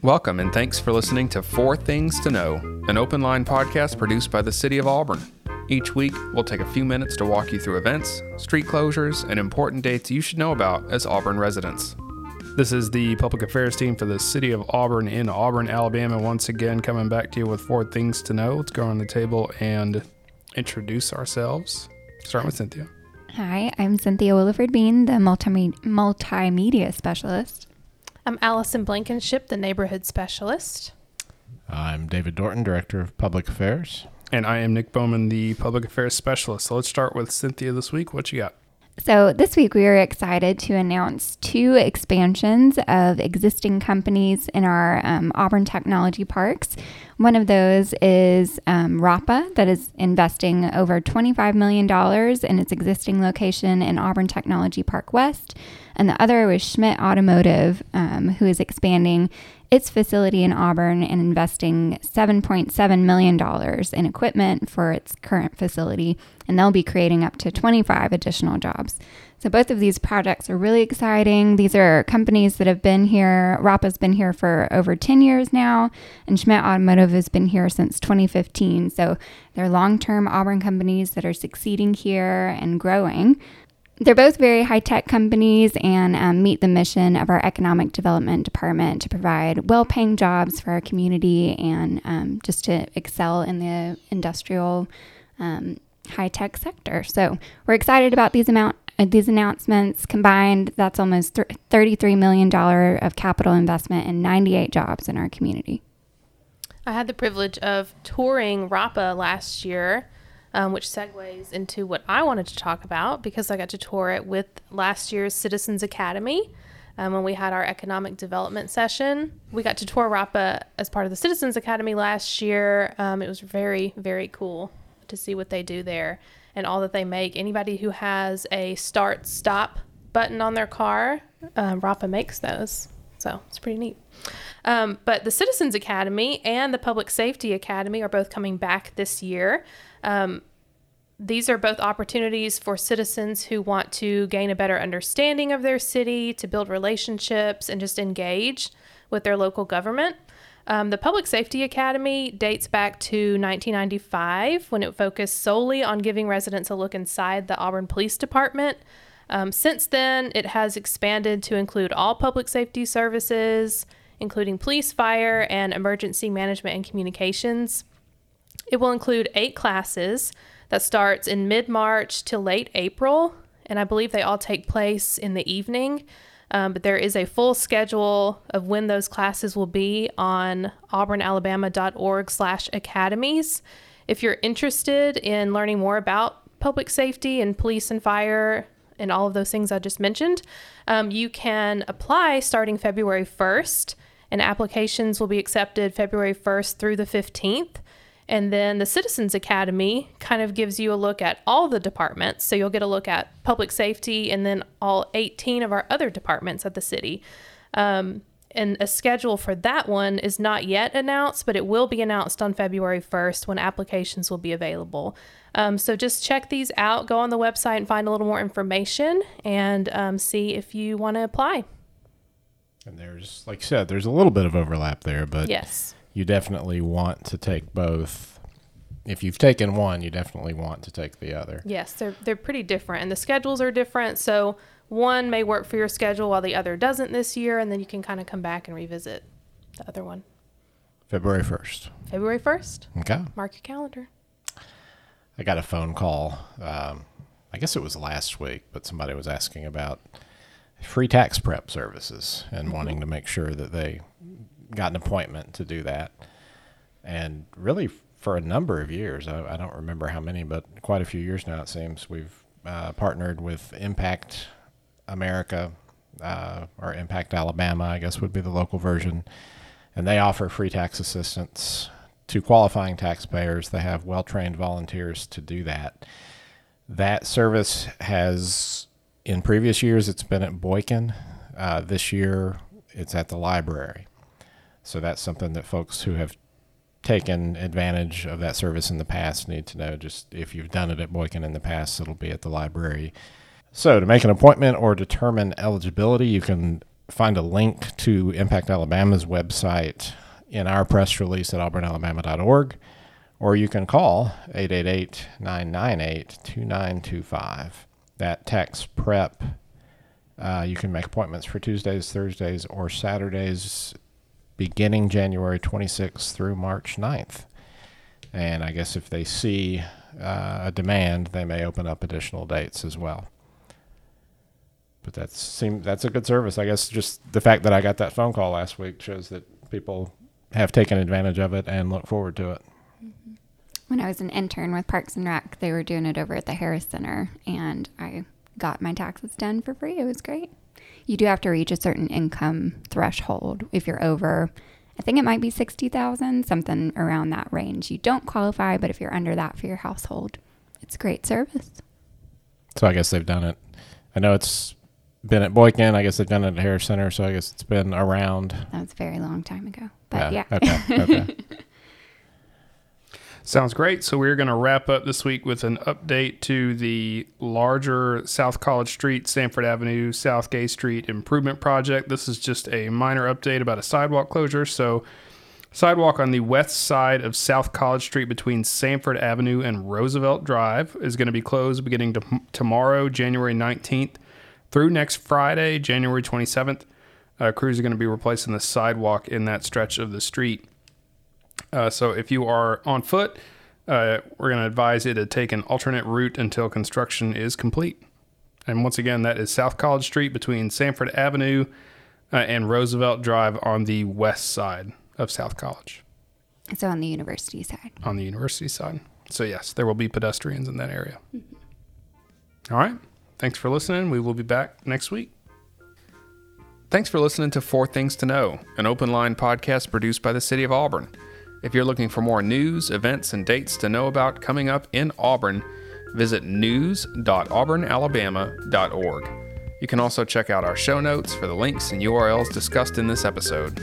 Welcome and thanks for listening to Four Things to Know, an open line podcast produced by the City of Auburn. Each week, we'll take a few minutes to walk you through events, street closures, and important dates you should know about as Auburn residents. This is the public affairs team for the City of Auburn in Auburn, Alabama. Once again, coming back to you with four things to know. Let's go on the table and introduce ourselves. Start with Cynthia. Hi, I'm Cynthia Williford Bean, the multimedia, multimedia specialist. I'm Allison Blankenship, the neighborhood specialist. I'm David Dorton, Director of Public Affairs. And I am Nick Bowman, the public affairs specialist. So let's start with Cynthia this week. What you got? So, this week we are excited to announce two expansions of existing companies in our um, Auburn Technology Parks. One of those is um, RAPA, that is investing over $25 million in its existing location in Auburn Technology Park West. And the other was Schmidt Automotive, um, who is expanding its facility in Auburn and investing $7.7 million in equipment for its current facility, and they'll be creating up to 25 additional jobs. So, both of these projects are really exciting. These are companies that have been here. RAPA's been here for over 10 years now, and Schmidt Automotive has been here since 2015. So, they're long term Auburn companies that are succeeding here and growing. They're both very high tech companies and um, meet the mission of our economic development department to provide well paying jobs for our community and um, just to excel in the industrial um, high tech sector. So we're excited about these amount. Uh, these announcements combined, that's almost $33 million of capital investment and 98 jobs in our community. I had the privilege of touring RAPA last year um, which segues into what I wanted to talk about because I got to tour it with last year's Citizens Academy. Um, when we had our economic development session, we got to tour RAPA as part of the Citizens Academy last year. Um, it was very, very cool to see what they do there and all that they make. Anybody who has a start stop button on their car, um, RAPA makes those. So it's pretty neat. Um, but the Citizens Academy and the Public Safety Academy are both coming back this year. Um, these are both opportunities for citizens who want to gain a better understanding of their city, to build relationships, and just engage with their local government. Um, the Public Safety Academy dates back to 1995 when it focused solely on giving residents a look inside the Auburn Police Department. Um, since then, it has expanded to include all public safety services, including police, fire, and emergency management and communications. It will include eight classes that starts in mid March to late April, and I believe they all take place in the evening. Um, but there is a full schedule of when those classes will be on auburnalabama.org slash academies. If you're interested in learning more about public safety and police and fire and all of those things I just mentioned, um, you can apply starting February 1st, and applications will be accepted February 1st through the 15th. And then the Citizens Academy kind of gives you a look at all the departments. So you'll get a look at public safety and then all 18 of our other departments at the city. Um, and a schedule for that one is not yet announced, but it will be announced on February 1st when applications will be available. Um, so just check these out. Go on the website and find a little more information and um, see if you want to apply. And there's, like you said, there's a little bit of overlap there, but yes you definitely want to take both. If you've taken one, you definitely want to take the other. Yes, they're they're pretty different, and the schedules are different. So one may work for your schedule while the other doesn't this year, and then you can kind of come back and revisit the other one. February first. February first. Okay. Mark your calendar. I got a phone call. Um, I guess it was last week, but somebody was asking about free tax prep services and mm-hmm. wanting to make sure that they got an appointment to do that. And really, for a number of years, I, I don't remember how many, but quite a few years now, it seems, we've uh, partnered with Impact America uh, or Impact Alabama, I guess would be the local version. And they offer free tax assistance to qualifying taxpayers. They have well trained volunteers to do that. That service has, in previous years, it's been at Boykin. Uh, this year, it's at the library. So that's something that folks who have taken advantage of that service in the past need to know. Just if you've done it at Boykin in the past, it'll be at the library So, to make an appointment or determine eligibility, you can find a link to Impact Alabama's website in our press release at auburnalabama.org, or you can call 888 998 2925. That text prep, uh, you can make appointments for Tuesdays, Thursdays, or Saturdays beginning January 26th through March 9th. And I guess if they see uh, a demand, they may open up additional dates as well. But that's seem that's a good service. I guess just the fact that I got that phone call last week shows that people have taken advantage of it and look forward to it. When I was an intern with Parks and Rec, they were doing it over at the Harris Center, and I got my taxes done for free. It was great. You do have to reach a certain income threshold. If you're over, I think it might be 60,000, something around that range. You don't qualify, but if you're under that for your household, it's great service. So I guess they've done it. I know it's been at Boykin. I guess they've done it at Harris Center. So I guess it's been around. That was a very long time ago. But yeah. Okay. Okay. Sounds great. So we're going to wrap up this week with an update to the larger South College Street, Samford Avenue, South Gay Street improvement project. This is just a minor update about a sidewalk closure. So sidewalk on the west side of South College Street between Samford Avenue and Roosevelt Drive is going to be closed beginning to tomorrow, January 19th, through next Friday, January 27th. Uh, crews are going to be replacing the sidewalk in that stretch of the street. Uh, so if you are on foot, uh, we're going to advise you to take an alternate route until construction is complete. And once again, that is South College Street between Samford Avenue uh, and Roosevelt Drive on the west side of South College, So on the university side. on the university side. So, yes, there will be pedestrians in that area. All right. Thanks for listening. We will be back next week. Thanks for listening to Four Things to Know, an open line podcast produced by the City of Auburn. If you're looking for more news, events, and dates to know about coming up in Auburn, visit news.auburnalabama.org. You can also check out our show notes for the links and URLs discussed in this episode.